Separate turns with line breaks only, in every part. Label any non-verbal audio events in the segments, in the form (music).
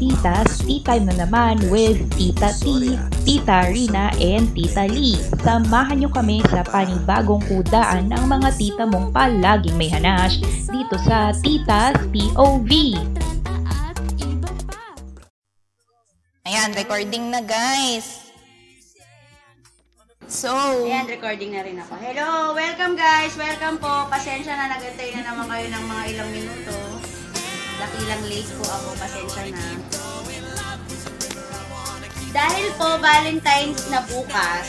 Titas! Tea time na naman with Tita T, Tita Rina, and Tita Lee. Samahan nyo kami sa panibagong kudaan ng mga tita mong palaging may hanash dito sa Titas POV.
Ayan, recording na guys. So,
Ayan, recording na rin ako. Hello! Welcome guys! Welcome po! Pasensya na, nagantay na naman kayo ng mga ilang minuto. Dakilang late po ako, pasensya na. Dahil po Valentine's na bukas,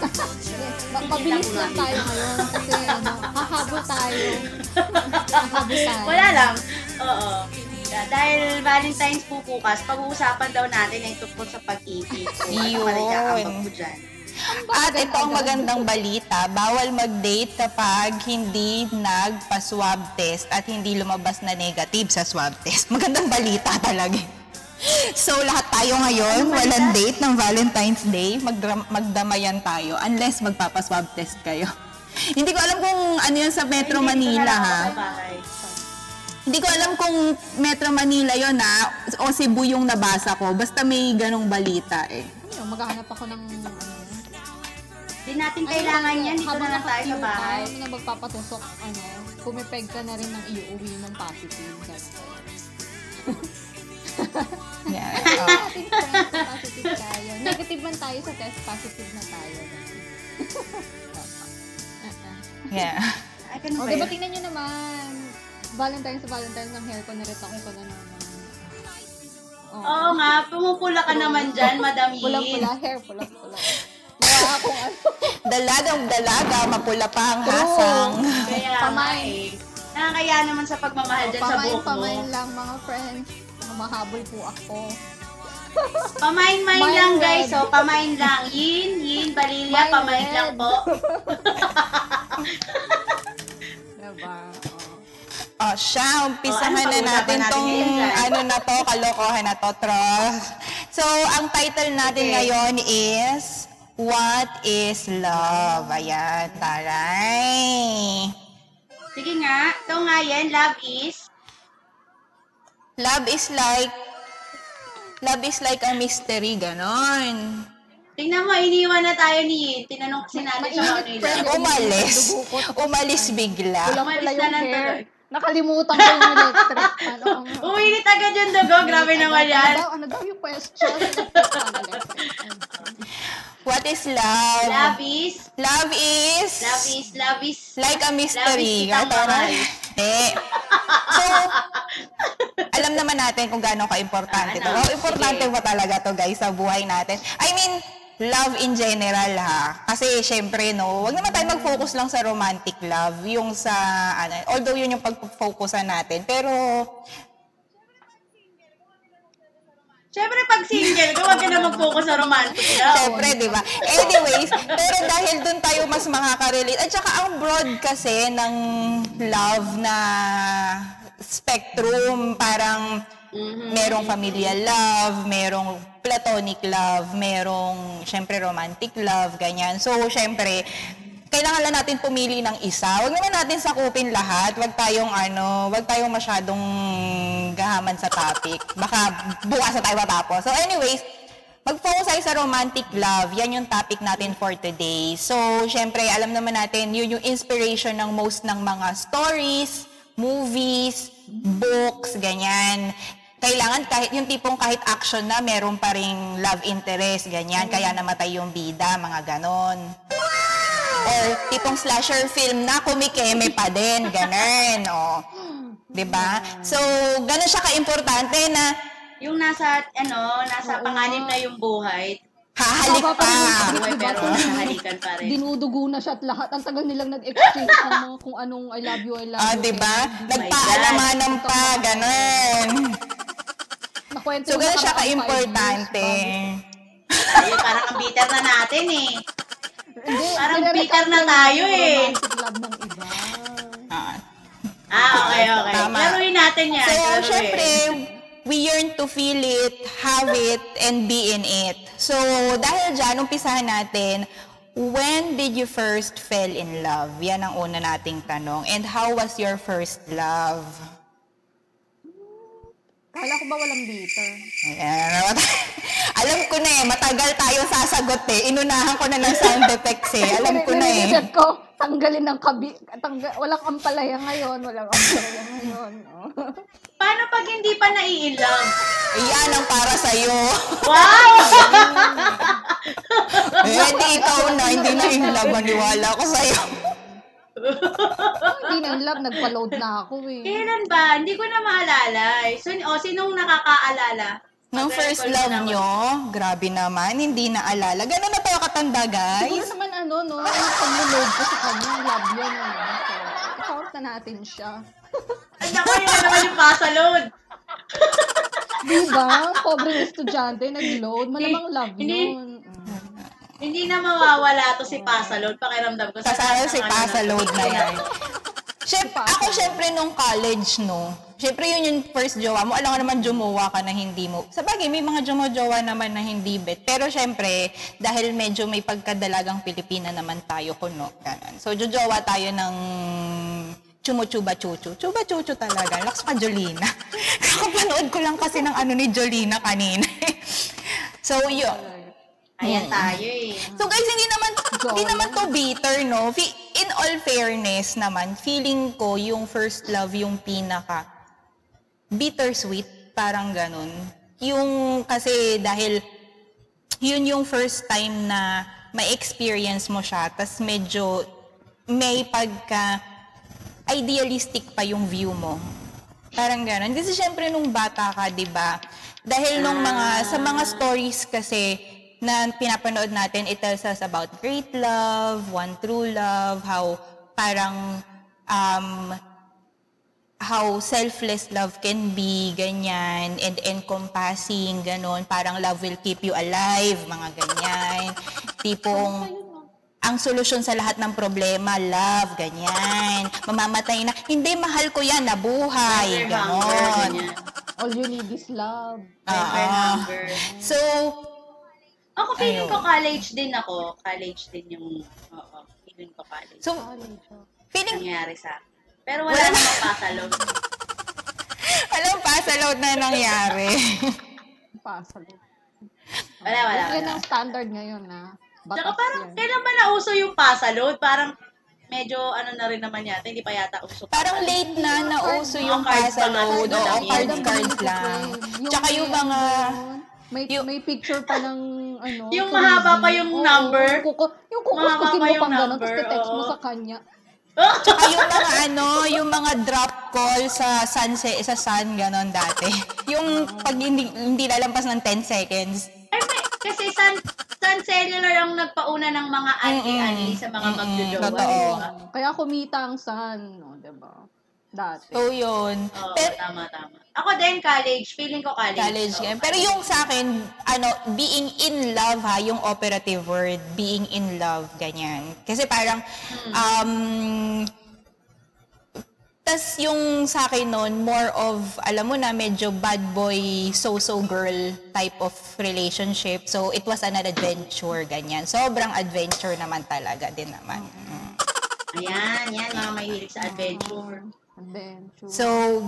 (laughs)
Ma- mabilis lang tayo ngayon kasi ano, tayo.
wala lang. Oo. Da- Dahil Valentine's po bukas, pag-uusapan daw natin ay tungkol sa pag-ibig. Ano
Yun.
po dyan?
At ito ang magandang balita. Bawal mag-date kapag hindi nagpa-swab test at hindi lumabas na negative sa swab test. (laughs) Magandang balita talaga. So, lahat tayo ngayon,
balita?
walang date ng Valentine's Day. Magdra- magdamayan tayo unless magpapa-swab test kayo. (laughs) Hindi ko alam kung ano yan sa Metro Manila, ha? Hindi ko alam kung Metro Manila yon ha, o Cebu yung nabasa ko. Basta may ganong balita eh.
Ano yun, maghahanap ako ng ano.
Di natin kailangan yan. Dito
habang
na lang tayo sa bahay.
ka, na magpapatusok, ano, pumipeg ka na rin ng iuwi ng positive.
Yeah. Oh.
positive tayo. Negative man tayo sa test, positive na tayo. (laughs)
Yeah.
Ay, ganun
O,
ba
diba tingnan nyo naman, Valentine's sa Valentine's ng hair ko, niretake ko na naman. Oh.
Oo nga, pumupula ka naman dyan, Madam Yin.
Pulang-pula, hair, pulang-pula. Gawa akong ano.
Dalagang dalaga, mapula pa ang hasang.
Kaya
Pamain.
eh. Nakakaya naman sa pagmamahal dyan sa buhok mo.
Pamain-pamain lang mga friends. Mahabol po ako.
Pamain-main lang
red.
guys, so pamain lang. Yin, yin, balilya,
Mind
pamain
red.
lang po. (laughs)
Diba? Oh.
Oh, siya, umpisahan
Oh, ano
na natin
natin
tong
dyan?
ano na to, kalokohan na to, trust. So, ang title natin
Okay.
ngayon is What is Love? Ayan, taray.
Sige nga, ito nga yan, love is.
Love is like, love is like a mystery, ganon.
Tingnan mo, iniwan na tayo ni Yin. Tinanong kasi natin sa
Mainit,
ano.
Umalis. Umalis bigla.
Umalis na lang tuloy.
Nakalimutan ko yung electric. Ano, ang-
Uminit agad yung dugo, grabe naman
Ano
yan.
daw, ano daw yung question? (laughs)
What is love?
Love is,
Love is...
love is, love is.
Like a mystery.
Love is mahal.
Eh. So, alam naman natin kung gaano ka-importante to.
Ano?
Oh, importante
Sige.
ba talaga to guys sa buhay natin? I mean, love in general ha. Kasi syempre no, wag naman tayo mag-focus lang sa romantic love, yung sa ano, although yun yung pag-focusan natin, pero
Siyempre, pag single ka, huwag ka na mag-focus sa romantic love.
Siyempre, di ba? Anyways, pero dahil dun tayo mas makaka-relate. At saka ang broad kasi ng love na spectrum, parang merong familial love, merong platonic love, merong, syempre, romantic love, ganyan. So, syempre, kailangan lang natin pumili ng isa. Huwag naman natin sakupin lahat. Huwag tayong ano, huwag tayong masyadong gahaman sa topic. Baka bukas na tayo matapos. So anyways, mag-focus tayo sa romantic love. Yan yung topic natin for today. So, syempre, alam naman natin, yun yung inspiration ng most ng mga stories, movies, books, ganyan. Kailangan kahit yung tipong kahit action na meron pa ring love interest, ganyan. Kaya namatay yung bida, mga ganon. Or tipong slasher film na kumikeme pa din, ganun. (laughs) O. 'Di ba? So, ganun siya ka-importante na
Yung nasa, ano, nasa
Oo.
panganib na yung buhay.
hahalik
pa
Buhay
Diba?
pero nahalikan pa rin.
Dinudugo na siya at lahat. Ang tagal nilang nag-exchange (laughs) ng mga kung anong I love you, I love
Ah,
you.
'di ba?
and-
Nagpaalamanan pa, ganun.
Nakwento
So, ganun siya ka-importante.
Ayun, parang ang bitter na natin eh.
Hindi,
Parang bitter na tayo eh.
love ng iba.
Ah.
Ah, okay, okay.
Tama.
Laruin natin yan.
So,
laruin.
syempre, we yearn to feel it, have it, and be in it. So, dahil dyan, umpisahan natin, when did you first fell in love? Yan ang una nating tanong. And how was your first love?
Kala ko ba walang bitter?
Ayan. (laughs) Alam ko na eh, matagal tayo sasagot eh. Inunahan ko na ng sound effects eh. Alam ko na eh.
Nire-reset ko, tanggalin ng kabi, tangga, walang ampalaya ngayon, walang ampalaya ngayon. Oh.
Paano pag hindi pa naiilang?
Yan ang para sa'yo.
Wow! (laughs)
eh, hindi ikaw na, hindi na love. Maniwala ko sa'yo. (laughs)
Hindi na love, nagpa-load na ako eh.
Kailan ba? Hindi ko na maalala. So, o, sinong nakakaalala?
Nung first love
na ako.
nyo, grabe naman, hindi naalala. Gano'n na tayo katanda,
Siguro
guys.
naman ano, no, pag-load ko sa kanya, love yun. Eh. So, i-count na natin siya.
Ang naku, yun na naman yung pasalod.
Diba? Pobreng estudyante, nag-load. Malamang love yun.
Hindi na mawawala to si pasalod. Pakiramdam ko. Lahat
si
ng ano
Pasa
na-
yan. (laughs) Siyempre, ako syempre nung college, no? Syempre yun yung first jowa mo. Alam ko naman jumuwa ka na hindi mo. Sa bagay, may mga jumo-jowa naman na hindi bet. Pero syempre, dahil medyo may pagkadalagang Pilipina naman tayo kuno. Ganun. So, jojowa tayo ng chumuchuba chuchu. Chuba chuchu talaga. Laks pa Jolina. (laughs) Kakapanood ko lang kasi ng ano ni Jolina kanina. (laughs) so, yun.
Ayan tayo eh.
So guys, hindi naman hindi naman to bitter, no? In all fairness naman, feeling ko yung first love yung pinaka bittersweet, parang ganun. Yung kasi dahil yun yung first time na may experience mo siya, tas medyo may pagka idealistic pa yung view mo. Parang gano'n. Kasi syempre nung bata ka, di ba? Dahil nung mga, sa mga stories kasi na pinapanood natin, it tells us about great love, one true love, how parang um, how selfless love can be, ganyan, and encompassing, ganon. Parang love will keep you alive, mga ganyan. Tipong, ang solusyon sa lahat ng problema, love, ganyan. Mamamatay na, hindi, mahal ko yan, nabuhay, ganon.
All you need is love.
Hunger.
So,
Ako feeling
Ayun.
ko college din ako. College din yung, oo, feeling ko college.
so,
College,
feeling,
nangyari sa akin. Pero wala
Wala.
namang pasalod. (laughs)
alam pa sa load na nangyari. (laughs)
Pasalo.
Wala, wala,
Yan
wala.
ang standard ngayon na.
Tsaka
Batas
parang,
yan.
kailan ba nauso yung pasalod? Parang, medyo ano na rin naman yata, hindi pa yata uso.
Parang late na nauso yung pasa load. Oo, cards, cards lang. Tsaka yung mga...
may,
yung-
may picture pa ng ano.
Yung
crazy.
mahaba pa yung
Oo,
number.
Yung, kuko, yung
Mahaba
kukuskusin
pa
mo
yung
pang
number,
tapos text mo
oo.
sa kanya.
Tsaka yung mga ano, yung mga drop call sa sunset, sa sun, ganon dati. Yung pag hindi, hindi lalampas ng 10 seconds.
Ay, may, kasi Sun, Sun Cellular ang nagpauna ng mga anti-anti sa mga magjojowa.
Totoo.
diba?
Kaya kumita ang sun, no, diba? Dati.
So, yun.
Oo,
Pero,
tama, tama. Ako din, college. Feeling ko college.
college game. Pero yung sa akin, ano, being in love ha, yung operative word, being in love, ganyan. Kasi parang, um, tas yung sa akin nun, more of, alam mo na, medyo bad boy, so-so girl type of relationship. So, it was an adventure, ganyan. Sobrang adventure naman talaga din naman. Mm.
Ayan, yan, mga mahilig sa adventure.
Adventure.
So,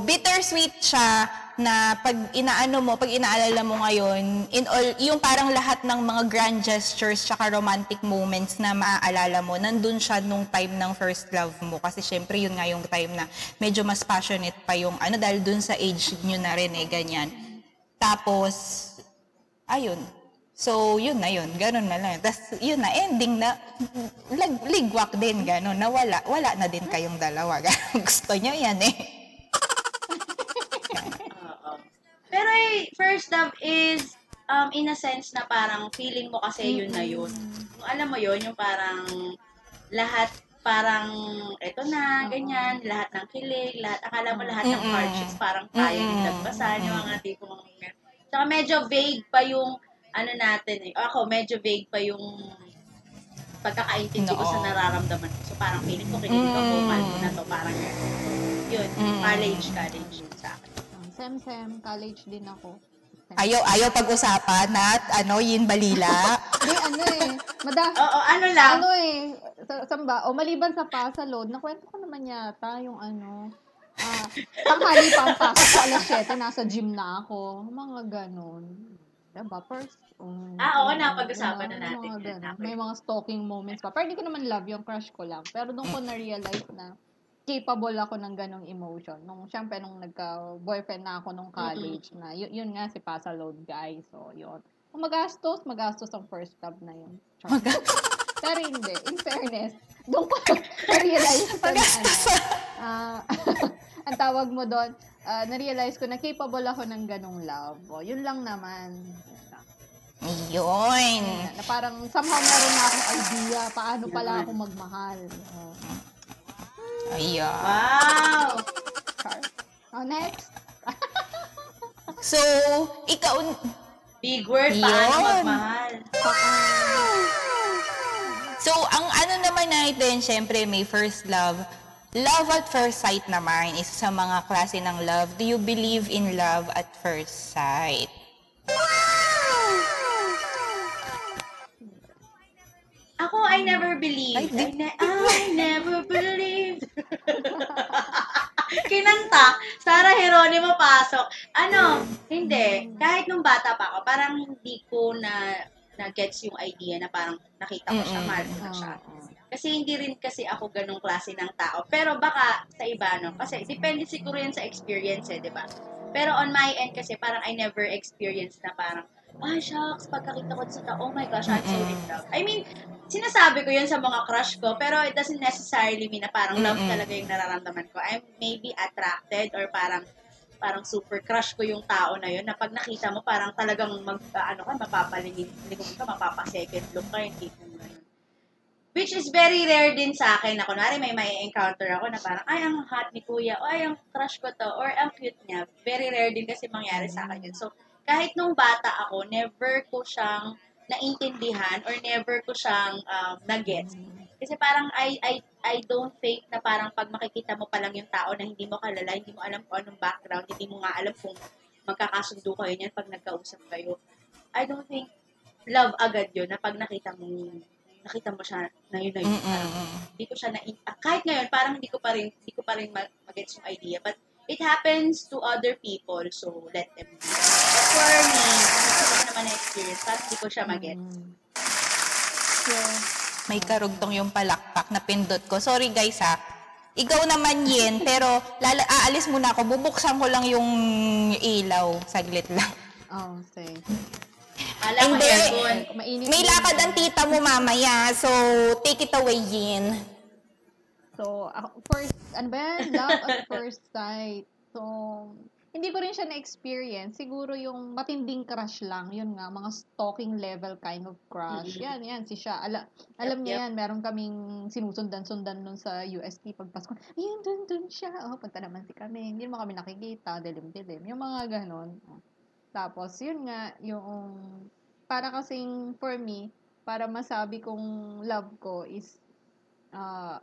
bittersweet siya na pag inaano mo, pag inaalala mo ngayon, in all, yung parang lahat ng mga grand gestures tsaka romantic moments na maaalala mo, nandun siya nung time ng first love mo. Kasi syempre, yun nga yung time na medyo mas passionate pa yung ano, dahil dun sa age nyo na rin eh, ganyan. Tapos, ayun. So, yun na yun. Ganun na lang. Tapos, yun na, ending na, lag, ligwak din, ganun. Na wala, wala na din kayong dalawa. (laughs) Gusto nyo yan eh.
Pero eh, first love is, um, in a sense na parang feeling mo kasi yun na yun. Kung alam mo yun, yung parang lahat parang eto na, ganyan, lahat ng kilig, lahat, akala mo lahat ng hardships parang kaya din lagpasan, yung mga tipong, tsaka medyo vague pa yung, ano natin eh, ako medyo vague pa yung pagkakaintindi ko sa nararamdaman ko. So parang feeling ko kinilig ako,
Mm.
mahal ko na to, parang yun,
Mm.
college, college yun sa akin.
Sem-sem, college din ako.
Ayaw, ayaw pag-usapan at ano, yin balila. (laughs)
Hindi, ano eh. Mada,
Oo, ano lang,
ano eh. Sa, saan ba? O maliban sa pasa load, nakwento ko naman yata yung ano, Ah, tanghali pa ang pasok sa alas 7, nasa gym na ako. Mga ganon. Diba? First, um,
Ah, oo, napag-usapan na
mga-
natin
mga
yun. Napag-
May mga stalking moments pa. Pero hindi ko naman love yung crush ko lang. Pero doon ko na-realize na capable ako ng ganong emotion. Nung, syempre, nung nagka-boyfriend na ako nung college na, yun, yun nga si Pasa Load guy. So, yun. Kung magastos, magastos ang first love na yun. Pero hindi. In fairness, doon ko (laughs) na-realize ko na ano, ah, (laughs) (laughs) ang tawag mo doon, ah, na-realize ko na capable ako ng ganong love. O, yun lang naman.
Yun.
Na parang somehow meron na akong idea paano pala ako magmahal. Oh,
Ayan.
Wow!
char. Oh, next. (laughs)
So, ikaw,
Big word, paano
Yun.
magmahal?
so, ang ano naman natin, syempre, may first love. Love at first sight naman, isa sa mga klase ng love. Do you believe in love at first sight?
Ako, I never believed. I,
di-
ne- I never believed. (laughs) Kinanta, Sarah Geronimo pasok. Ano, hindi. Kahit nung bata pa ako, parang hindi ko na na-gets yung idea na parang nakita ko siya, mahal ko na siya. Kasi hindi rin kasi ako ganong klase ng tao. Pero baka sa iba, no? Kasi depende siguro yan sa experience, eh, di ba? Pero on my end kasi parang I never experienced na parang, ay, shucks, pagkakita ko sa tao, oh my gosh, I'm so in love. I mean, sinasabi ko yun sa mga crush ko, pero it doesn't necessarily mean na parang love talaga yung nararamdaman ko. I'm maybe attracted or parang parang super crush ko yung tao na yun na pag nakita mo parang talagang mag ah, ano ka mapapalingin lingon ka mapapa second look ka tipo mo. Which is very rare din sa akin na kunwari may may encounter ako na parang ay ang hot ni kuya o ay ang crush ko to or ang cute niya. Very rare din kasi mangyari sa akin yun. So kahit nung bata ako, never ko siyang naintindihan or never ko siyang um, na-gets. Kasi parang I, I, I don't think na parang pag makikita mo pa lang yung tao na hindi mo kalala, hindi mo alam kung anong background, hindi mo nga alam kung magkakasundo kayo niyan pag nagkausap kayo. I don't think love agad yun na pag nakita mo nakita mo siya na yun na yun. Parang hindi ko siya na ah, kahit ngayon parang hindi ko pa rin hindi ko pa rin ma- magets yung idea but it happens to other people so let them be. But for me, hindi ko naman na-experience parang hindi ko siya magets.
Mm. So,
May karugtong yung palakpak na pindot ko. Sorry guys ha. Ikaw naman yin, (laughs) pero lala, aalis muna ako. Bubuksan ko lang yung ilaw. Saglit lang.
oh, say.
Alam mo aircon.
Mainit
May lakad ang tita mo mamaya, so take it away yin.
So, first, ano ba yan? Love at (laughs) first sight. So, hindi ko rin siya na-experience. Siguro yung matinding crush lang. Yun nga, mga stalking level kind of crush.
Mhm.
Yan, yan. Si siya. Ala, alam
Yep,
niya
yep.
yan. Meron kaming sinusundan-sundan nun sa UST pagpasko. Ayun, dun, dun siya. Oh, punta naman si kami. Hindi mo kami nakikita. Dilim-dilim. Yung mga ganon. Tapos, yun nga, yung, para kasing, for me, para masabi kong love ko is, ah,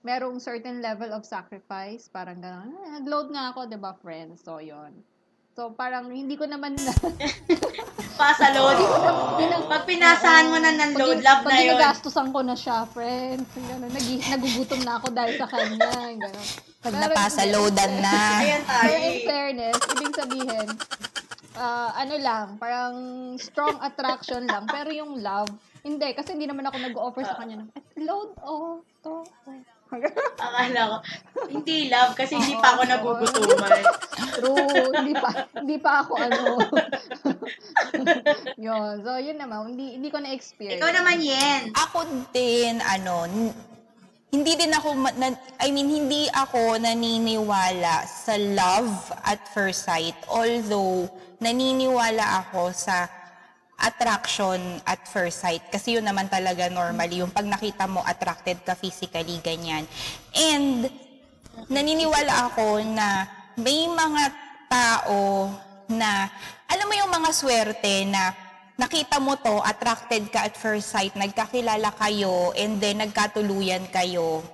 merong certain level of sacrifice, parang gano'n. Ah, Nag-load nga ako, 'di ba, friends? So, yon So, parang hindi ko naman na...
Pasa load.
Pinang-
Pag pinasahan mo na ng
Pag-
load, love
pag
na yun.
ginagastusan ko na siya, friends. Gano'n. Nag, nagugutom na ako dahil sa kanya. Gano'n.
Pag
Pero-
napasa loadan na.
Ayan tayo.
Pero in fairness, ibig sabihin, ah, ano lang, parang strong attraction lang. Pero yung love, hindi. Kasi hindi naman ako nag-offer sa kanya ng, "Eh, load, oh, to. oh."
Akala ko, hindi love kasi hindi pa ako nagugutuman.
True. hindi pa, hindi pa ako ano. (laughs) yun. So, yun naman. Hindi, hindi ko na-experience.
Ikaw naman, Yen.
Ako din, ano, n- hindi din ako, na, I mean, hindi ako naniniwala sa love at first sight. Although, naniniwala ako sa attraction at first sight. Kasi yun naman talaga normally. Yung pag nakita mo, attracted ka physically, ganyan. And, naniniwala ako na may mga tao na, alam mo yung mga swerte na nakita mo to, attracted ka at first sight, nagkakilala kayo, and then nagkatuluyan kayo.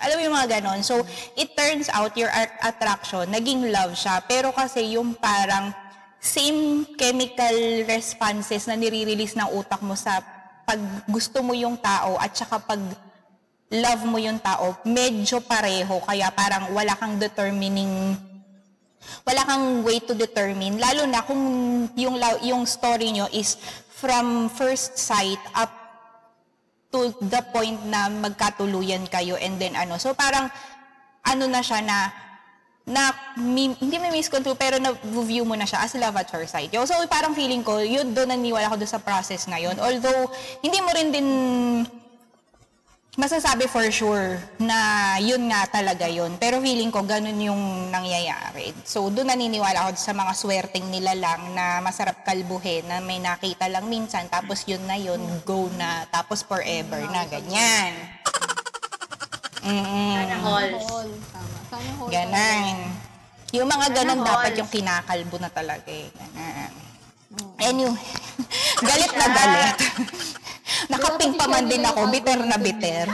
Alam mo yung mga ganon. So, it turns out your at- attraction, naging love siya. Pero kasi yung parang same chemical responses na nire-release ng utak mo sa pag gusto mo yung tao at saka pag love mo yung tao, medyo pareho. Kaya parang wala kang determining wala kang way to determine lalo na kung yung yung story nyo is from first sight up to the point na magkatuluyan kayo and then ano so parang ano na siya na na mi, hindi may misconstrue pero na view mo na siya as love at first sight. So parang feeling ko yun doon naniwala ko doon sa process na yun. Although hindi mo rin din masasabi for sure na yun nga talaga yun. Pero feeling ko ganun yung nangyayari. So doon naniniwala ako sa mga swerteng nila lang na masarap kalbuhin na may nakita lang minsan tapos yun na yun, go na, tapos forever na, ganyan. Mm-mm.
Sana.
All. Sana.
Yung mga
Sana
dapat
all.
yung kinakalbo na talaga eh. Ganon. Anyway, (laughs) galit na galit. (laughs) Nakaping pa man din ako, bitter na bitter.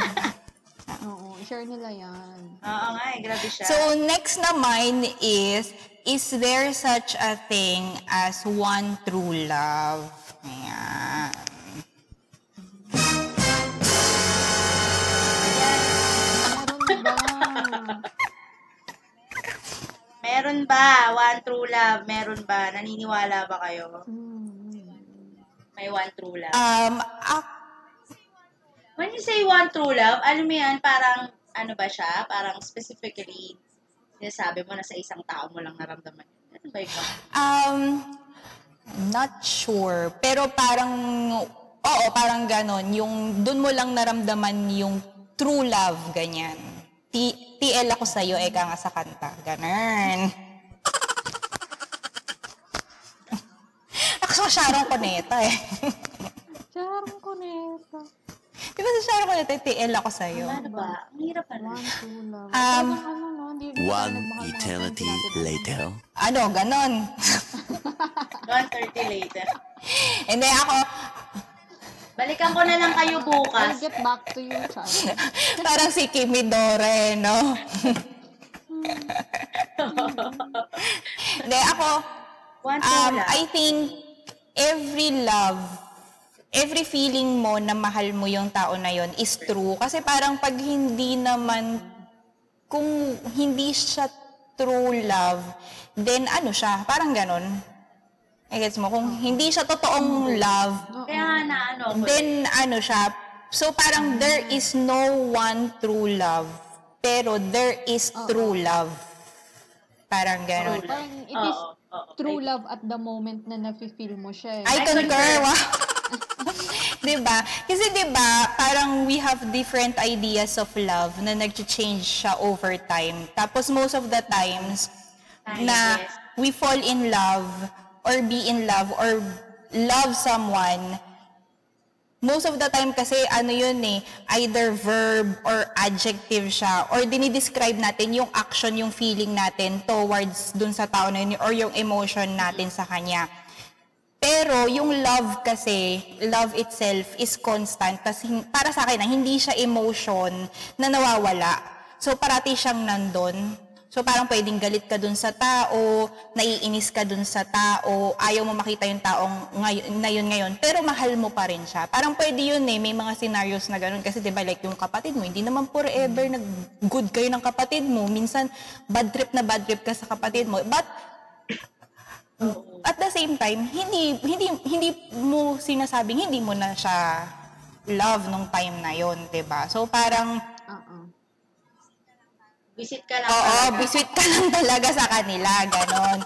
(laughs)
Oo, share nila yan.
Oo nga eh, grabe siya.
So next na mine is, is there such a thing as one true love? Ayan.
Meron ba?
Meron ba? One true love, meron ba? Naniniwala ba kayo? May one true love.
Um, ak-
When you say one true love, alam mo yan, parang, ano ba siya? Parang specifically, sinasabi mo na sa isang tao mo lang naramdaman. Ano ba yun?
Um, not sure. Pero parang, oo, parang ganon. Yung, dun mo lang naramdaman yung true love, ganyan. T- TL ako sa'yo, eka nga sa kanta. Ganon. Ako sa Sharon Cuneta eh.
Charong ko nito.
Di ba sa Sharon Cuneta, TL ako sa'yo?
Ano ba? Ang hirap ano.
Love.
Um,
ano,
One eternity later.
Ano, ganon. (laughs)
1.30 later.
Hindi ako,
Balikan ko na lang kayo
I'll
bukas.
get back to you, Char. (laughs)
parang si Kimi Dore, no? (laughs) Hindi, ako, Um. I think every love, every feeling mo na mahal mo yung tao na yon is true. Kasi parang pag hindi naman, kung hindi siya true love, then ano siya, parang ganon. I gets mo, kung hindi siya totoong love,
Kaya na ano ko.
then ano siya, so parang there is no one true love, pero there is true love. Parang ganon.
Parang it is
Oo, oo.
true love at the moment na nafe-feel mo siya. eh.
I
I
concur.
concur. (laughs)
Wow. 'Di ba? Kasi 'di ba, parang we have different ideas of love na nag-change siya over time. Tapos most of the times na
yes.
we fall in love or be in love or love someone most of the time kasi ano yun eh, either verb or adjective siya or dinidescribe natin yung action, yung feeling natin towards dun sa tao na yun or yung emotion natin sa kanya. Pero yung love kasi, love itself is constant. Hin- para sa akin, hindi siya emotion na nawawala. So parati siyang nandun. So parang pwedeng galit ka dun sa tao, naiinis ka dun sa tao, ayaw mo makita yung taong ngayon, na yun ngayon, pero mahal mo pa rin siya. Parang pwede yun eh, may mga scenarios na ganun. Kasi 'di ba like yung kapatid mo, hindi naman forever nag-good kayo ng kapatid mo. Minsan, bad trip na bad trip ka sa kapatid mo. But at the same time, hindi hindi hindi mo sinasabing hindi mo na siya love nung time na yon, 'di ba? So parang.
Visit ka lang.
oo,
talaga.
biswit ka lang talaga sa kanila, ganon.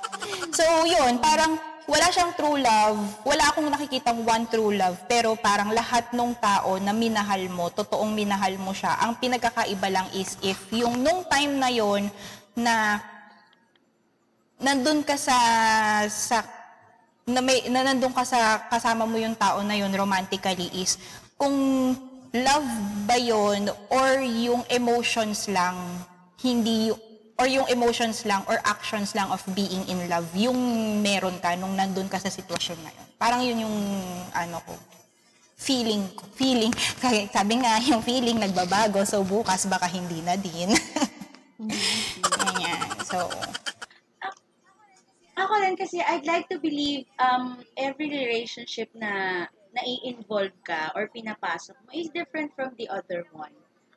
So yun, parang wala siyang true love, wala akong nakikitang one true love, pero parang lahat ng tao na minahal mo, totoong minahal mo siya, ang pinagkakaiba lang is if yung nung time na yon na nandun ka sa sa na, may, na nandun ka sa kasama mo yung tao na yun romantically is kung love ba yun or yung emotions lang hindi or yung emotions lang or actions lang of being in love yung meron ka nung nandun ka sa sitwasyon na yun parang yun yung ano ko feeling ko feeling (laughs) sabi nga yung feeling nagbabago so bukas baka hindi na din (laughs) Ganyan. so
Ako rin kasi I'd like to believe um every relationship na nai-involve ka or pinapasok mo is different from the other one.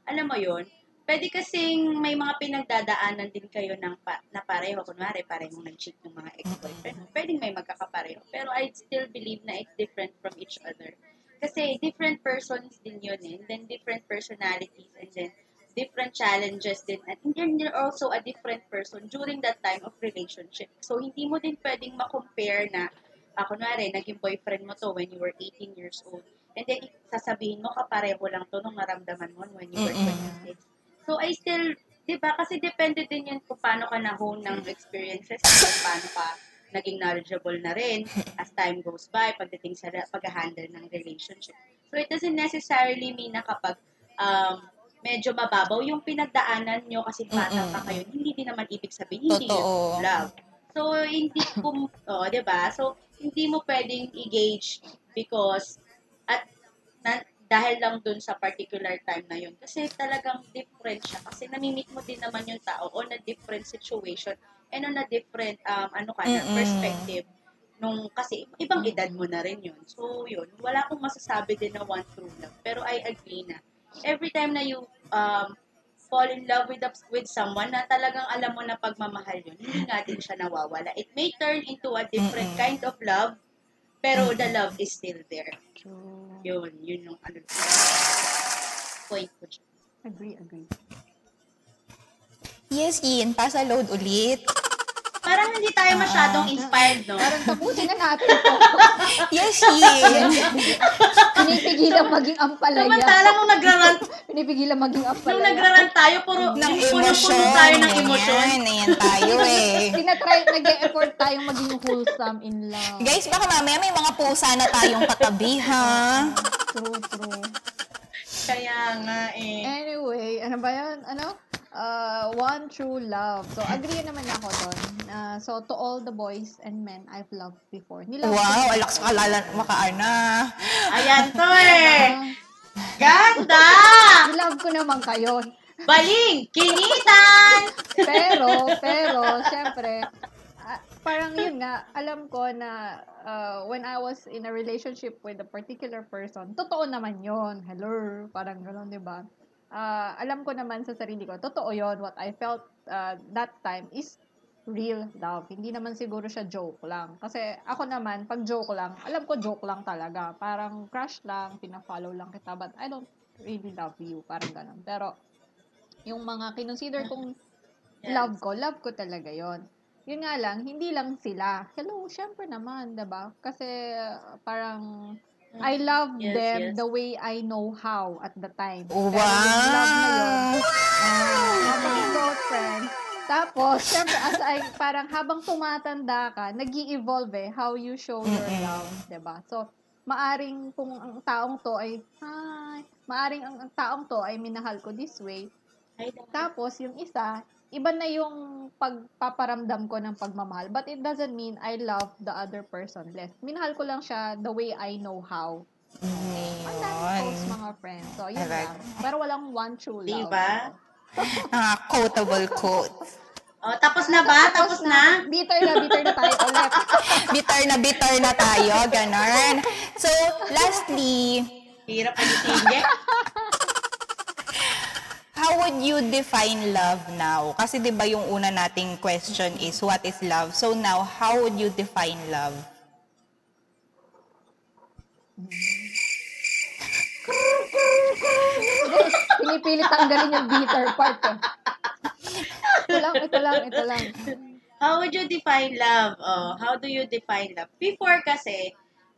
alam mo yon pwede kasing may mga pinagdadaanan din kayo ng pa, na pareho. Kunwari, parehong nag-cheat ng mga ex-boyfriend. Pwedeng may magkakapareho. Pero I still believe na it's different from each other. Kasi different persons din yun eh. And then different personalities. And then different challenges din. And then you're also a different person during that time of relationship. So, hindi mo din pwedeng ma-compare na, ah, kunwari, naging boyfriend mo to when you were 18 years old. And then, sasabihin mo, kapareho lang to nung naramdaman mo when you were
Mm-mm.
26. So, I still, di ba, kasi depende din yun kung paano ka na-hone ng experiences, kung paano ka naging knowledgeable na rin as time goes by pagdating sa pag-handle ng relationship. So, it doesn't necessarily mean na kapag um, medyo mababaw yung pinagdaanan nyo kasi bata pa kayo, hindi din naman ibig sabihin hindi
Totoo.
yun love. So, hindi kung, oh, di ba? So, hindi mo pwedeng i-gauge because at na, dahil lang dun sa particular time na yun. Kasi talagang different siya. Kasi namimit mo din naman yung tao on a different situation and on a different, um, ano ka na,
Mm-mm.
perspective. Nung, kasi ibang edad mo na rin yun. So, yun. Wala akong masasabi din na one true love. Pero I agree na every time na you um, fall in love with a- with someone na talagang alam mo na pagmamahal yun, hindi nga din siya nawawala. It may turn into a different
Mm-mm.
kind of love, pero the love is still there.
True.
Yun, yun yung ano, point ko dyan.
Agree, agree.
Yes, Ian. Pasa load ulit.
Parang hindi tayo masyadong inspired, no?
Parang tapusin na natin to. (laughs)
Yes, Ian.
Pinipigilan maging ampalaya.
Samantalang nung nagrarant,
Pinipigilan maging
nung
ampalaya.
nagrarant tayo, puro
ng emosyon.
tayo ng emosyon.
Ayan, ayan tayo eh.
Tinatry, nag-e-effort tayong maging wholesome in love.
Guys, baka mamaya may mga pusa na tayong katabi, ha?
True, true.
Kaya nga eh.
Anyway, ano ba yun? Ano? Uh, one true love. So, agree naman ako doon. Uh, so, to all the boys and men I've loved before. Nilove
Wow,
naman
alaks kalala makaana.
Ayan to eh. Ganda!
Nilove ko naman kayo.
Baling! Kinitan!
Pero, pero, syempre, ah, parang yun nga, alam ko na uh, when I was in a relationship with a particular person, totoo naman yon Hello, parang gano'n, di ba? Ah, alam ko naman sa sarili ko, totoo yon What I felt uh, that time is real love. Hindi naman siguro siya joke lang. Kasi ako naman, pag joke lang, alam ko joke lang talaga. Parang crush lang, pina-follow lang kita, but I don't really love you. Parang ganun. Pero, yung mga kinonsider kong
Yes.
love ko, love ko talaga yon Yun nga lang, hindi lang sila. Hello, syempre naman, ba? Kasi uh, parang I love
Yes,
them
yes.
the way I know how at the time. Pero yung love na yun,
Wow!
ah, maging close friends. Tapos, syempre, as I, parang habang tumatanda ka, nag evolve eh, how you show your love, 'di ba So, maaring kung ang taong to ay, hi, maaring ang, ang taong to ay minahal ko this way,
Ay,
tapos, yung isa, iba na yung pagpaparamdam ko ng pagmamahal. But it doesn't mean I love the other person less. Minahal ko lang siya the way I know how. Ang dami close
Yun.
mga friends. So, yun lang. Pero walang one true love.
Diba? (laughs)
Ah, quotable quote.
Oh, tapos na ba? Tapos na?
Bitter na, bitter na tayo ulit. (laughs)
Bitter na bitter na tayo, ganon. So, lastly,
Hirap pag-itigil. (laughs)
how would you define love now? Kasi 'di ba yung una nating question is what is love? So now, how would you define love?
Pinipilit tanggalin yung bitter part eh. Ito lang, ito lang, ito lang.
How would you define love? Oh, how do you define love? Before kasi,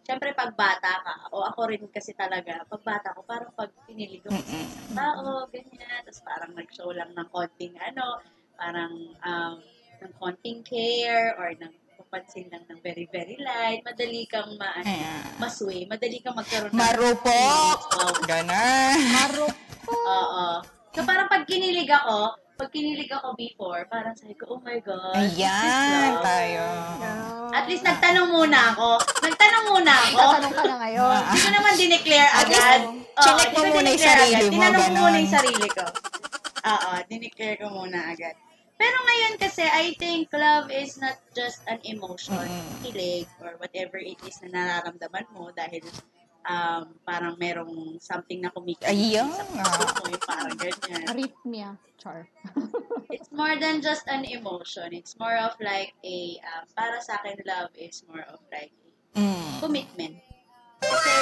syempre pag bata ka, o ako rin kasi talaga, pag bata ko, parang pag pinilig ko sa isang tao, ganyan, tapos parang nag-show lang ng konting ano, parang um, ng konting care, or ng papansin lang ng very, very light, madali kang ma, ano,
Ayan.
masway, madali kang magkaroon ng
Marupok!
Wow.
Ganon.
Maro. (laughs)
Oo. So parang pag kinilig ako, pag kinilig ako before, parang sabi ko, oh my God,
Ayan, tayo.
At least nagtanong muna ako. Nagtanong muna ako.
Tatanong ka na ngayon.
Hindi ko naman dineclare agad.
chinek
hindi
mo
ko
muna yung sarili
agad.
mo,
Tinanong ko muna yung sarili ko. Oo, dineclare ko muna agad. Pero ngayon kasi, I think love is not just an emotion,
Mm-mm.
kilig, or whatever it is na nararamdaman mo dahil um, parang merong something na kumikita mo, yung parang ganyan.
Arrhythmia. Char. (laughs)
It's more than just an emotion. It's more of like a, um, para sa akin, love is more of like
Mm.
commitment. Kasi,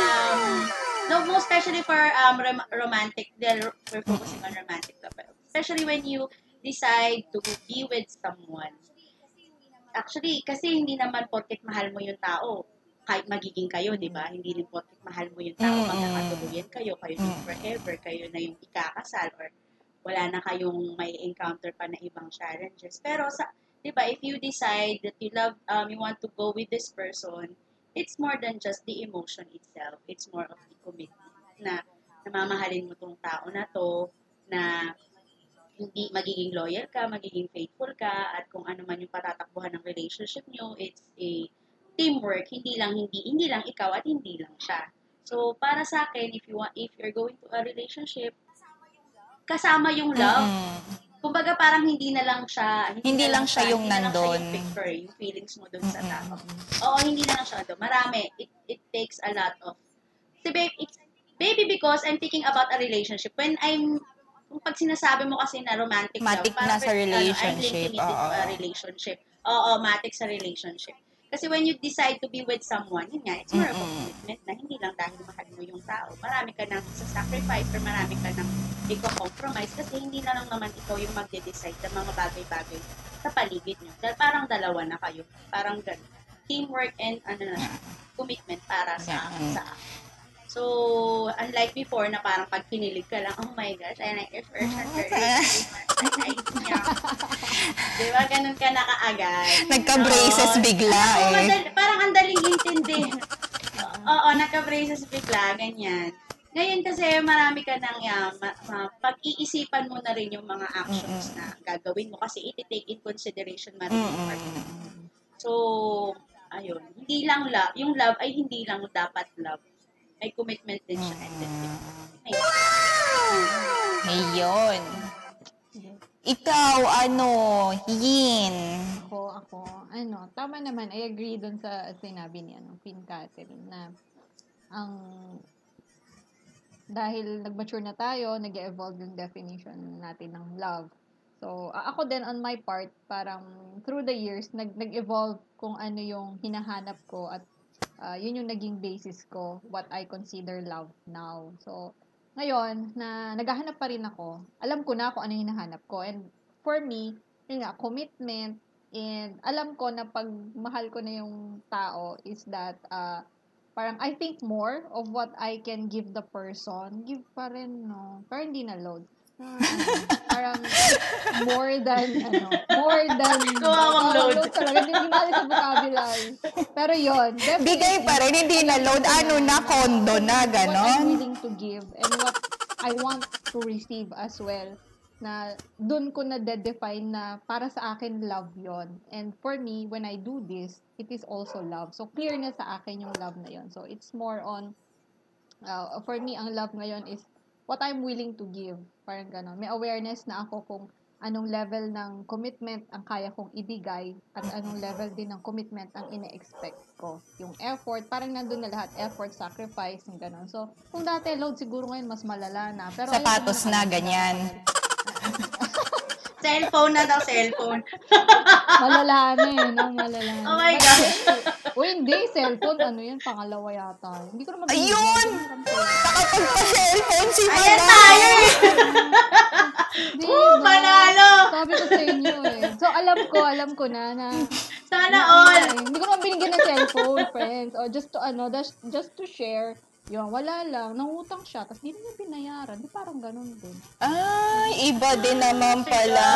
um, no, most especially for um, rom- romantic, dahil we're focusing on romantic love. Especially when you decide to be with someone. Actually, kasi hindi naman porket mahal mo yung tao, kahit magiging kayo, di ba? Hindi rin porket mahal mo yung tao,
Mm.
magkakatuluyan kayo, kayo na yung
Mm.
forever, kayo na yung ikakasal, or wala na kayong may encounter pa na ibang challenges. Pero sa, di ba, if you decide that you love, um, you want to go with this person, it's more than just the emotion itself. It's more of the commitment na namamahalin mo tong tao na to, na hindi magiging loyal ka, magiging faithful ka, at kung ano man yung patatakbuhan ng relationship nyo, it's a teamwork, hindi lang hindi hindi lang ikaw at hindi lang siya. So para sa akin, if you want if you're going to a relationship, kasama yung love.
Mm.
Kumbaga parang hindi na lang siya
Hindi lang siya yung
hindi na lang siya
nandun.
yung picture, yung feelings mo dun sa
Mm-mm.
tao. Oo, hindi na lang siya doon. Marami. It, it takes a lot of... Si babe, it's, baby because I'm thinking about a relationship. When I'm... Kung pag sinasabi mo kasi na romantic
Matic
love,
na sa
ano, I'm
relationship,
linking it to a relationship. Oo, matic sa relationship. Kasi when you decide to be with someone, yun nga, it's more of a commitment na hindi lang dahil mahal mo yung tao. Marami ka nang sacrifice or marami ka nang i-compromise kasi hindi na lang naman ikaw yung magde-decide ng mga bagay-bagay sa paligid nyo. Dahil parang dalawa na kayo. Parang ganun. Teamwork and ano na commitment para sa
Yeah.
sa So, unlike before na parang pag kinilig ka lang, oh my gosh, I like it first and very I like niya. (laughs) Di ba? Ganun ka na kaagad.
Nagka-braces
Oo.
bigla eh.
madal- parang ang daling intindi. Oo, nagka-braces bigla, ganyan. Ngayon kasi marami ka nang um, ma- ma- pag-iisipan mo na rin yung mga actions na gagawin mo kasi iti-take in consideration mo rin.
Mm-mm.
So, ayun. Hindi lang love. Yung love ay hindi lang dapat love. May commitment din siya. And then, ay,
Ayun. Ikaw, ano, Yin.
Ako, ako, ano, tama naman, I agree dun sa sinabi ni, ano, Queen Catherine, na ang, dahil nag-mature na tayo, nag evolve yung definition natin ng love. So, a- ako din on my part, parang through the years, nag, nag-evolve kung ano yung hinahanap ko at ah, yun yung naging basis ko, what I consider love now. So, ngayon, na naghahanap pa rin ako, alam ko na kung ano yung hinahanap ko. And for me, yun nga, commitment, and alam ko na pag mahal ko na yung tao is that, uh, parang I think more of what I can give the person, give pa rin, no? Parang hindi na load. Ano, parang more than, ano, more than, (laughs)
Kawawang
Oo,
load.
talaga, hindi na sa vocabulary. Pero definitely,
Bigay pa rin, hindi na load. Ano na, kondo na,
what I'm
ganon.
willing to give and what I want to receive as well na dun ko na define na para sa akin love yon and for me when I do this it is also love so clear na sa akin yung love na yon so it's more on uh, for me ang love ngayon is what I'm willing to give parang ganon may awareness na ako kung anong level ng commitment ang kaya kong ibigay at anong level din ng commitment ang ine-expect ko. Yung effort, parang nandun na lahat. Effort, sacrifice, yung gano'n. So, kung dati load, siguro ngayon mas malala na. Pero
Sapatos na, ganyan.
Cellphone na daw, cellphone. (laughs)
Malala na eh, no? Malala na.
Oh my God.
Uy, hindi. Cellphone, ano yan? Pangalawa yata. Hindi ko naman
Ayun! Nakapagpa-cellphone si
Ayan
Madam.
tayo eh!
No?
panalo!
Sabi ko sa inyo eh. So, alam ko, alam ko na na
Sana
na-
all!
eh, Hindi ko naman binigyan ng cellphone, friends. Or just to, ano, just, just to share. Yung, wala lang. Nangutang siya. Tapos, di na niya binayaran. Di parang ganun din.
Ay, iba din naman pala.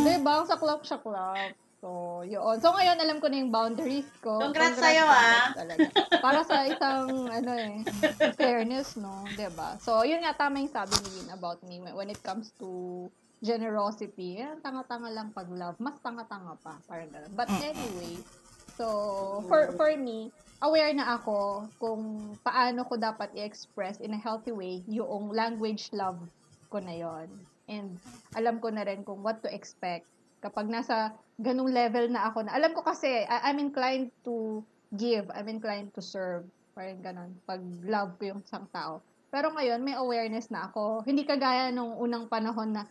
Di ba? Ang saklap-saklap. So, yun. So, ngayon, alam ko na yung boundaries ko.
Congrats sa'yo, ah.
Talaga. Para sa isang, ano eh, fairness, no? Di ba? So, yun nga, tama yung sabi ni Win about me when it comes to generosity. Eh, tanga-tanga lang pag love. Mas tanga-tanga pa. Parang ganun. But anyway, so, for, for me, aware na ako kung paano ko dapat i-express in a healthy way yung language love ko na yon And alam ko na rin kung what to expect kapag nasa ganung level na ako na. Alam ko kasi, I- I'm inclined to give. I'm inclined to serve. Parang ganon. Pag love ko yung isang tao. Pero ngayon, may awareness na ako. Hindi kagaya nung unang panahon na,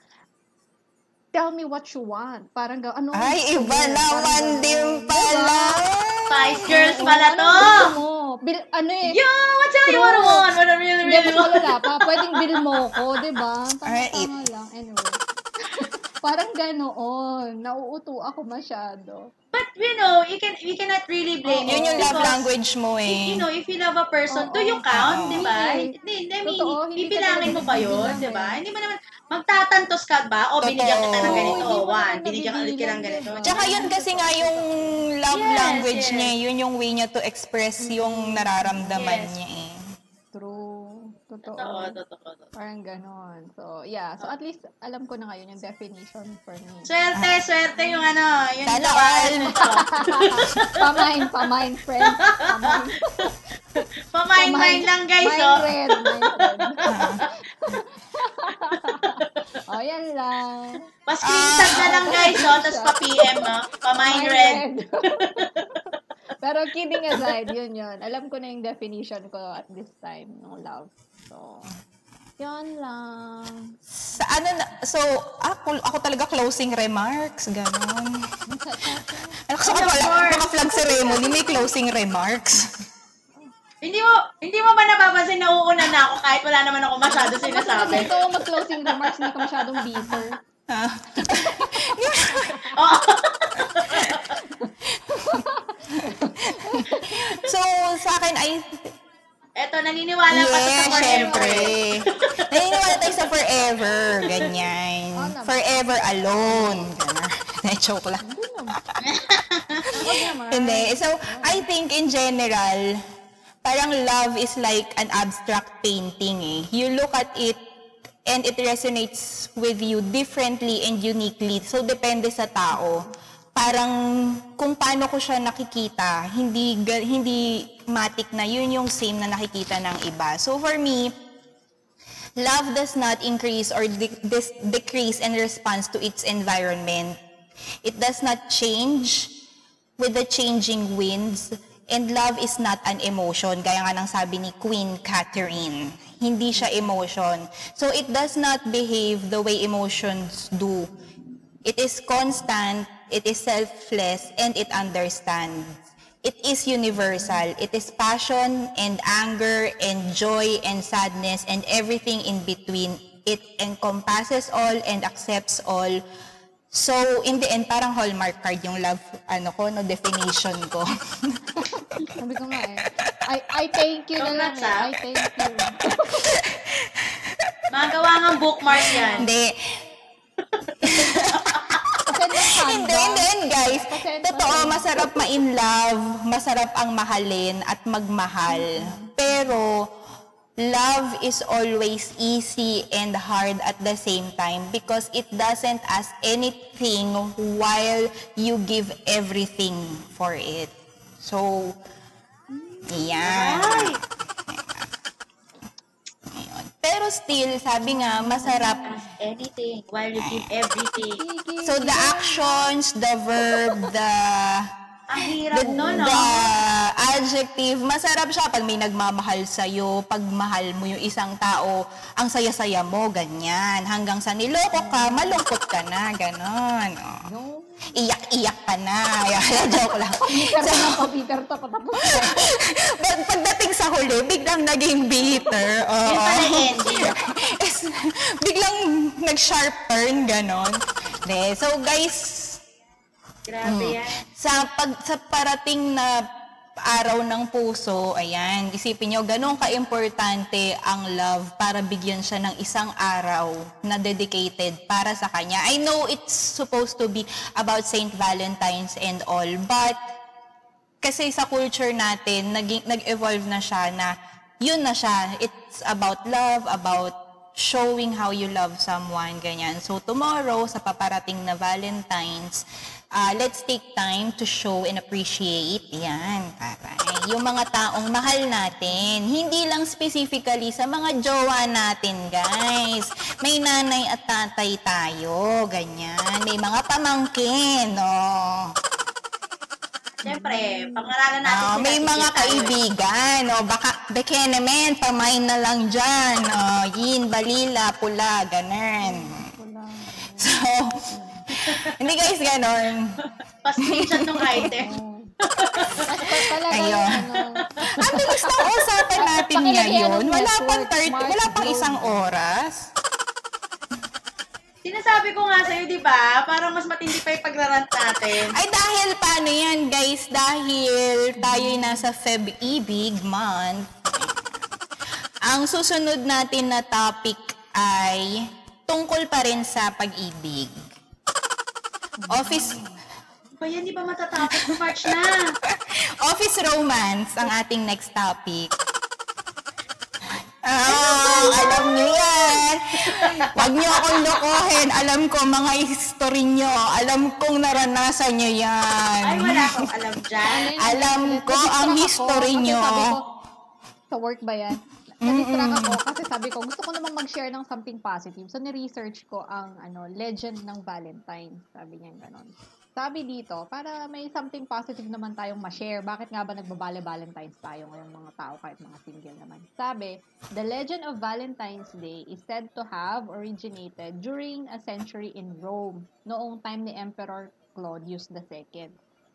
tell me what you want. Parang ano?
Ay, iba naman din pala.
Spice Girls pala to!
Bil, ano eh,
Yo, what's up? You wanna want? Wanna really,
Hindi,
really
mas
want?
wala pa. Pwedeng bill mo ko, di ba? (laughs) Tama-tama lang. Anyway. Parang ganoon. Nauuto ako masyado.
But, you know, you can you cannot really blame
Oo.
Yun yung love
because,
language mo
if,
eh.
you know, if you love a person, do
Oo.
you count,
Oo.
di ba?
Hindi.
Hindi, I mean,
Totoo,
bibilangin mo pa yun, di ba?
eh.
Hindi mo naman, magtatantos ka ba? O, binigyan kita ng
Totoo.
ganito.
Mo
One, binigyan ka ng ganito.
ba?
Tsaka yun kasi nga yung love
Yes,
language
yes.
niya, yun yung way niya to express yung nararamdaman
Yes.
niya eh.
Totoo.
Totoo, totoo, totoo.
Parang ganon. So, yeah. So, at least, alam ko na ngayon yung definition for me.
Swerte, swerte yung ano, yung
Sana all. (laughs)
pamain, pamain, friend. Pamain.
Pamain-main lang guys,
Mind
oh.
red, mind red. oh, yan lang.
Pa-screenshot na lang guys, oh, tapos pa-PM, no? Pa-mind red.
Pero kidding aside, yun yun. Alam ko na yung definition ko at this time ng love. So, yun lang.
Sa ano na, so ako, ako talaga closing remarks, ganon. Ano kasi ako pala, mga flag ceremony, may closing remarks.
Hindi mo, hindi mo ba napapansin na uuna na ako kahit wala naman ako masyado
Kasi
sinasabi?
ito, mag-closing remarks, hindi ka masyadong bitter.
Ah. (laughs)
Oo. (laughs)
so, sa akin ay,
Eto, naniniwala pa sa forever.
syempre. Naniniwala tayo sa forever, ganyan.
Naman.
Forever alone, gano'n. Na-joke (laughs) lang. Hindi. So, I think in general, parang love is like an abstract painting eh. You look at it and it resonates with you differently and uniquely. So, depende sa tao. Parang kung paano ko siya nakikita, hindi hindi matik na yun yung same na nakikita ng iba. So, for me, love does not increase or de- dis- decrease in response to its environment. It does not change with the changing winds. And love is not an emotion, gaya nga ng sabi ni Queen Catherine. Hindi siya emotion. So it does not behave the way emotions do. It is constant, it is selfless, and it understands. It is universal. It is passion and anger and joy and sadness and everything in between. It encompasses all and accepts all. So, in the end, parang hallmark card yung love, ano ko, no, definition ko. (laughs)
Sabi ko nga eh. I, I thank you na lang eh. I thank you.
Magawa nga bookmark yan.
Hindi. Hindi, hindi, hindi, guys. Totoo, masarap ma-in love, masarap ang mahalin at magmahal. Pero, love is always easy and hard at the same time because it doesn't ask anything while you give everything for it. So.
Ay,
Ayun. Pero still, sabi nga, masarap
anything while you give everything.
So the actions, the verb, the
Ang
the,
hirap no, no?
the adjective, masarap siya pag may nagmamahal sa'yo, pag mahal mo yung isang tao, ang saya-saya mo, ganyan. Hanggang sa niloko ka, malungkot ka na, ganon. Oh.
No.
Iyak-iyak ka na. (laughs) Joke lang.
Peter na pa, Peter to, patapos. (laughs)
Pag, pagdating huli, biglang naging bitter. (laughs) Oo.
Yun pala ending. (laughs)
Is, biglang nag-sharp turn, ganon. De, so guys,
Grabe yan.
sa pag sa parating na araw ng puso, ayan, isipin nyo, ganun ka-importante ang love para bigyan siya ng isang araw na dedicated para sa kanya. I know it's supposed to be about Saint Valentine's and all, but kasi sa culture natin, naging, nag-evolve na siya na yun na siya. It's about love, about showing how you love someone, ganyan. So tomorrow, sa paparating na Valentine's, ah, let's take time to show and appreciate, yan, taray. Yung mga taong mahal natin. Hindi lang specifically sa mga jowa natin, guys. May nanay at tatay tayo, ganyan. May mga pamangkin, no?
Siyempre, pangaralan natin sila,
may mga
yun.
kaibigan, o baka, beke naman, pamain na lang dyan. O, yin, balila, pula, ganun. So, hindi guys, ganon.
Pa-screenshot ng item.
Oh. (laughs)
Ayun.
ano,
Ang bilis ng usapan natin
Pakilagyan
ngayon.
ng
Wala pang, third,
smart
wala pang isang oras.
Sinasabi ko nga sa'yo, di ba? Parang mas matindi pa yung pagrarant natin.
Ay dahil paano yan guys? Dahil tayo'y nasa Feb Ibig month. Ang susunod natin na topic ay tungkol pa rin sa pag-ibig. Office
Ba yan, di ba matatapos? March na. (laughs)
office romance ang ating next topic. Ah, alam niyo yan. Huwag niyo akong lokohin. Alam ko mga history niyo. Alam kong naranasan niyo yan.
Ay, wala akong alam dyan.
Alam ko ang history
ako
nyo.
ko, Sa work ba yan? Nadistract ako kasi sabi ko, gusto ko namang mag-share ng something positive. So, ni-research ko ang ano legend ng Valentine. Sabi niya ganon. Sabi dito, para may something positive naman tayong ma-share. Bakit nga ba nagbabale-Valentines tayo ngayong mga tao kahit mga single naman? Sabi, the legend of Valentine's Day is said to have originated during a century in Rome, noong time ni Emperor Claudius II.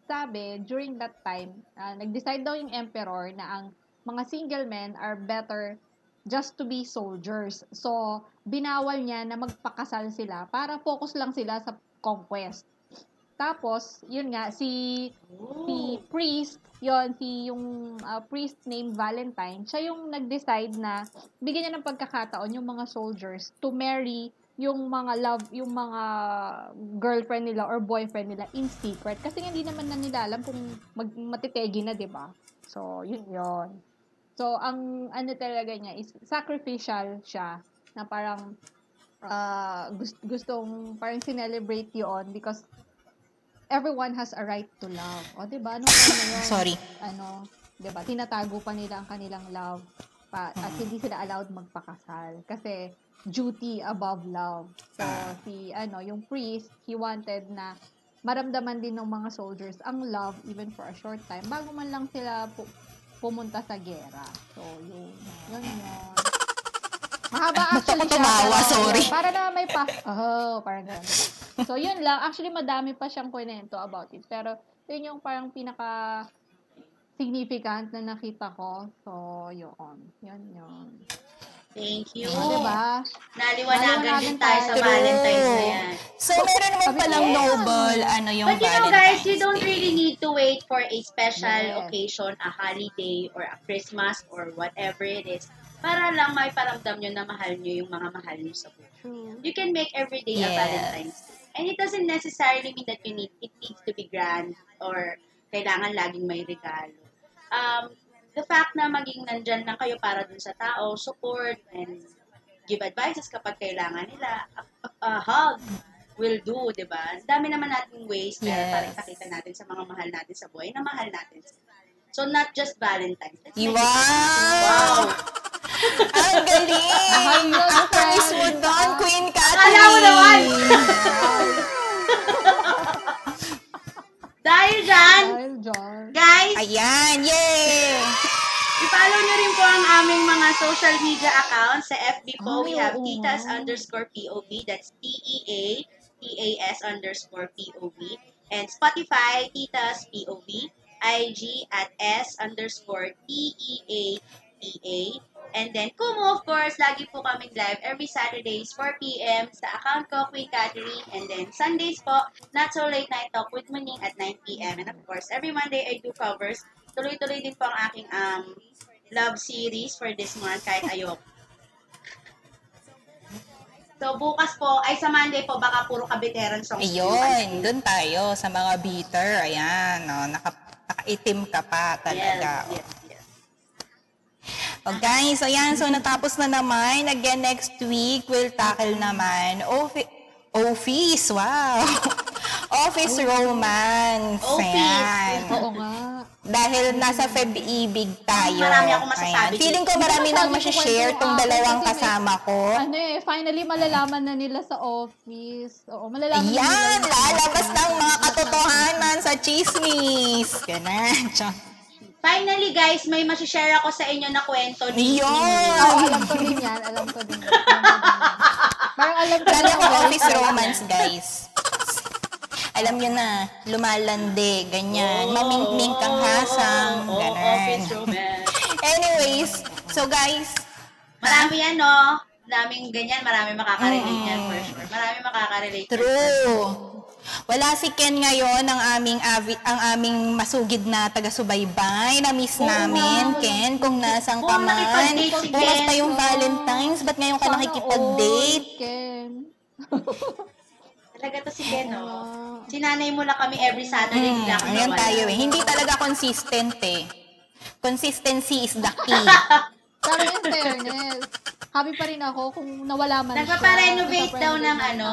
Sabi, during that time, ah, nag-decide daw yung emperor na ang mga single men are better just to be soldiers. So, binawal niya na magpakasal sila para focus lang sila sa conquest. Tapos, yun nga, si si priest, yon si yung uh, priest named Valentine, siya yung nag-decide na bigyan niya ng pagkakataon yung mga soldiers to marry yung mga love, yung mga girlfriend nila or boyfriend nila in secret. Kasi hindi naman na nila alam kung mag, matitegi na, di ba? So, yun yon So, ang ano talaga niya is sacrificial siya na parang uh, gust- gustong parang sinelebrate yun because everyone has a right to love. O, di ba? Na yun,
Sorry.
ano, 'di ba? Tinatago pa nila ang kanilang love pa at hindi sila allowed magpakasal kasi duty above love. So si ano, yung priest, he wanted na maramdaman din ng mga soldiers ang love even for a short time bago man lang sila pu- pumunta sa gera. So yun, yun yun. Mahaba actually siya.
tumawa? Sorry.
Para na may pa... Oh, parang ganun. So, yun lang. Actually, madami pa siyang kwento about it. Pero, yun yung parang pinaka significant na nakita ko. So, yun. Yun, yun.
Thank you.
O, diba?
Naliwanagan din tayo sa. Valentine's na yan.
So, meron naman
Sabi
palang
ko,
noble, ano yung
But you know guys, you don't really need to wait for a special
Yes.
occasion, a holiday, or a Christmas, or whatever it is, para lang may paramdam nyo na mahal nyo yung mga mahal nyo sa buhay. You can make every day a
Yes.
Valentine's Day. And it doesn't necessarily mean that you need, it needs to be grand or kailangan laging may regalo. Um, the fact na maging nandyan lang kayo para dun sa tao, support and give advices kapag kailangan nila, a, a- a hug will do, di ba? Ang dami naman nating ways na
Yes.
para ipakita natin sa mga mahal natin sa buhay na mahal natin. So, not just Valentine's.
Wow!
Wow!
Ang galing! Mo
friend.
doon, Queen Catherine!
Akala mo naman! Dahil dyan, guys,
Ayan, yay!
I-follow nyo rin po ang aming mga social media accounts. Sa FB po, we
Ay,
have
oo
titas
nga.
underscore POV. That's E T-E-A T-A-S underscore POV. And Spotify, titas POV. IG at S underscore E T-E-A-T-A. And then Kumu, of course, lagi po kaming live every Saturdays, 4 p.m. sa account ko, Queen Catherine. And then Sundays po, Not So Late Night Talk with Muning at 9 p.m. And of course, every Monday I do covers. Tuloy-tuloy din po ang aking um, love series for this month kahit ayok. So bukas po, ay sa Monday po, baka puro kabiteran songs.
Ayun, dun tayo sa mga bitter. Ayan, no, naka, nakaitim ka pa talaga.
yes, yes.
O guys, ayan, so natapos na naman. Again, next week, we'll tackle naman office, office, wow. (laughs) office romance.
Office.
Oo nga.
Dahil nasa Feb-ibig tayo.
Marami akong masasabi
Ayan. Feeling ko marami nang
masyado
masishare
ko
tong
kwento
dalawang kasama ko.
Ano eh, finally malalaman na nila sa office. Oo, malalaman na
Ayan,
nila.
lalabas ng mga katotohanan sa chismis. Ganun. (laughs)
Finally, guys, may masishare ako sa inyo na kwento ni
Yun.
Oo, alam ko din yan. Alam ko din yan. Alam ko din yan. Parang alam ko din
ko
yan.
office romance, guys. Alam nyo na, lumalande, ganyan. Mamingming kang hasang,
Oo, office
ganun.
romance. (laughs)
Anyways, so guys,
Marami yan, no? Daming ganyan, marami makaka-relate yan for sure. Marami makaka-relate.
True. Wala si Ken ngayon, ang aming avi, ang aming masugid na taga-subaybay. Na-miss namin, Ken, kung nasang
Oo,
ka man. Bukas
Ken,
pa yung? Valentine's, ba't ngayon ka nakikipag-date?
Ken.
Talaga to si Ken, no?
Ah.
Sinanay mo lang kami every Saturday.
Hmm, ayan tayo eh. Hindi talaga consistent eh. Consistency is the key. (laughs)
Pero in fairness, happy pa rin ako kung nawala man siya.
Nagpaparenovate daw ng ano,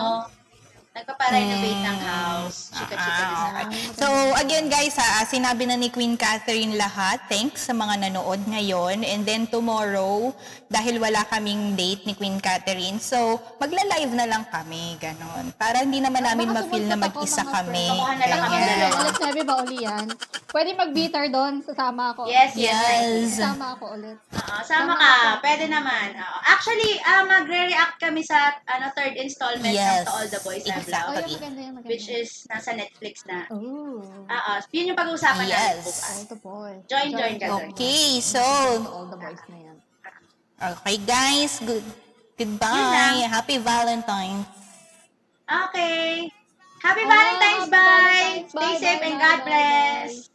nagpaparenovate ng house. Chika-chika
Ah,
design.
okay. So, again guys, ha, sinabi na ni Queen Catherine lahat. Thanks sa mga nanood ngayon. And then tomorrow, dahil wala kaming date ni Queen Catherine, so magla-live na lang kami, ganon. Para hindi naman namin
Baka
ma-feel na mag-isa kami.
friends. Kukuha na lang kami
ganyan.
dalawa.
Alas 9 ba uli yan? Pwede mag-beater doon, sasama ako.
Yes, yes.
Yes.
Sasama ako ulit.
Oo, sama ka. Pwede naman. Oo. Actually, ah magre-react kami sa ano third installment
Yes.
ng To All the Boys I've
Exactly.
Oh,
Loved,
maganda yan, maganda.
which is nasa Netflix na.
Ooh.
Oo, yun yung pag-uusapan
Yes.
natin bukas.
All the boy.
Join, join ka doon.
Okay, so,
All the boys na yan.
Okay guys, good goodbye. Happy Valentine's.
Okay. Happy
Oh,
Valentine's,
happy
bye!
Valentine's.
Stay
Bye,
safe
bye,
and God
bye,
bless!